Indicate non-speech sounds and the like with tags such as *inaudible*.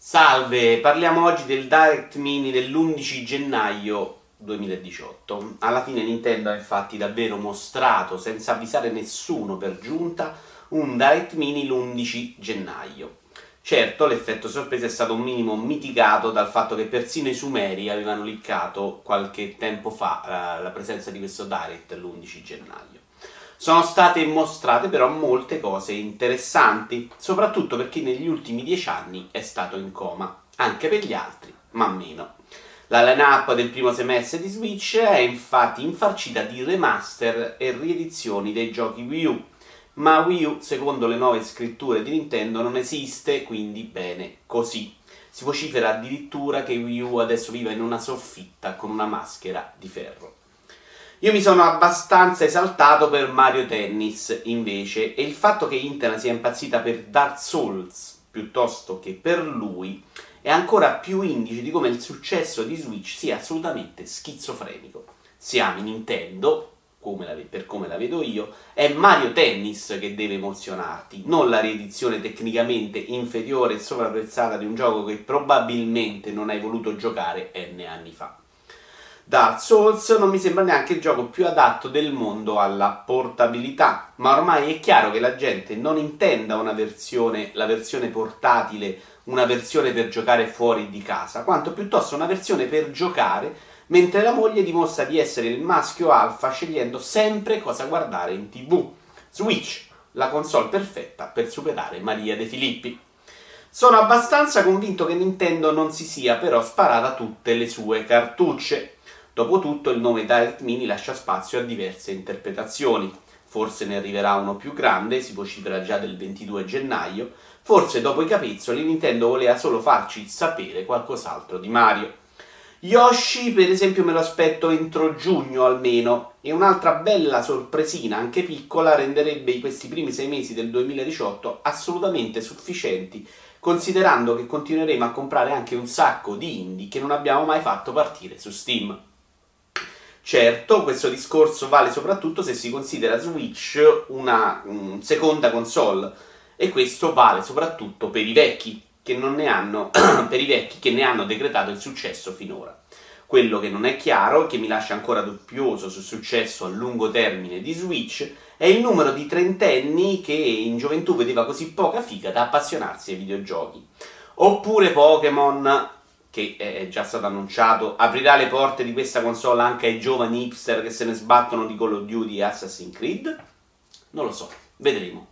Salve, parliamo oggi del Direct Mini dell'11 gennaio 2018. Alla fine Nintendo ha infatti davvero mostrato, senza avvisare nessuno per giunta, un Direct Mini l'11 gennaio. Certo, l'effetto sorpresa è stato un minimo mitigato dal fatto che persino i Sumeri avevano liccato qualche tempo fa eh, la presenza di questo Direct l'11 gennaio. Sono state mostrate però molte cose interessanti, soprattutto per chi negli ultimi dieci anni è stato in coma, anche per gli altri, ma meno. La line-up del primo semestre di Switch è infatti infarcita di remaster e riedizioni dei giochi Wii U, ma Wii U, secondo le nuove scritture di Nintendo, non esiste, quindi bene così. Si vocifera addirittura che Wii U adesso viva in una soffitta con una maschera di ferro. Io mi sono abbastanza esaltato per Mario Tennis, invece, e il fatto che Internet sia impazzita per Dark Souls piuttosto che per lui è ancora più indice di come il successo di Switch sia assolutamente schizofrenico. Siamo in Nintendo, come la, per come la vedo io, è Mario Tennis che deve emozionarti, non la riedizione tecnicamente inferiore e sovrapprezzata di un gioco che probabilmente non hai voluto giocare N anni fa. Dark Souls non mi sembra neanche il gioco più adatto del mondo alla portabilità, ma ormai è chiaro che la gente non intenda una versione, la versione portatile, una versione per giocare fuori di casa, quanto piuttosto una versione per giocare mentre la moglie dimostra di essere il maschio alfa scegliendo sempre cosa guardare in tv. Switch, la console perfetta per superare Maria De Filippi. Sono abbastanza convinto che Nintendo non si sia però sparata tutte le sue cartucce. Dopotutto il nome Direct Mini lascia spazio a diverse interpretazioni. Forse ne arriverà uno più grande, si vocifera già del 22 gennaio. Forse dopo i capezzoli Nintendo voleva solo farci sapere qualcos'altro di Mario. Yoshi, per esempio, me lo aspetto entro giugno almeno. E un'altra bella sorpresina, anche piccola, renderebbe questi primi sei mesi del 2018 assolutamente sufficienti, considerando che continueremo a comprare anche un sacco di indie che non abbiamo mai fatto partire su Steam. Certo, questo discorso vale soprattutto se si considera Switch una um, seconda console e questo vale soprattutto per i vecchi che non ne hanno *clears throat* per i vecchi che ne hanno decretato il successo finora. Quello che non è chiaro e che mi lascia ancora dubbioso sul successo a lungo termine di Switch è il numero di trentenni che in gioventù vedeva così poca figa da appassionarsi ai videogiochi. Oppure Pokémon che è già stato annunciato, aprirà le porte di questa console anche ai giovani hipster che se ne sbattono di Call of Duty e Assassin's Creed? Non lo so, vedremo.